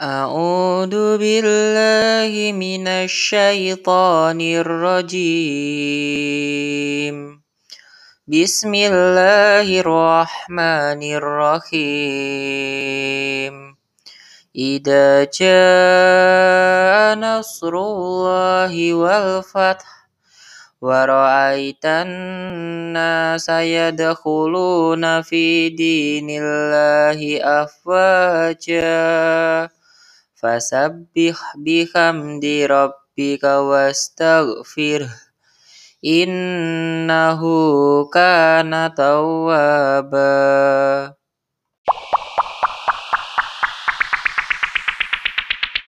أعوذ بالله من الشيطان الرجيم بسم الله الرحمن الرحيم إذا جاء نصر الله والفتح ورأيت الناس يدخلون في دين الله أفواجا Fasabbih bihamdi rabbika wastaghfir. Innahu kana tawwaba.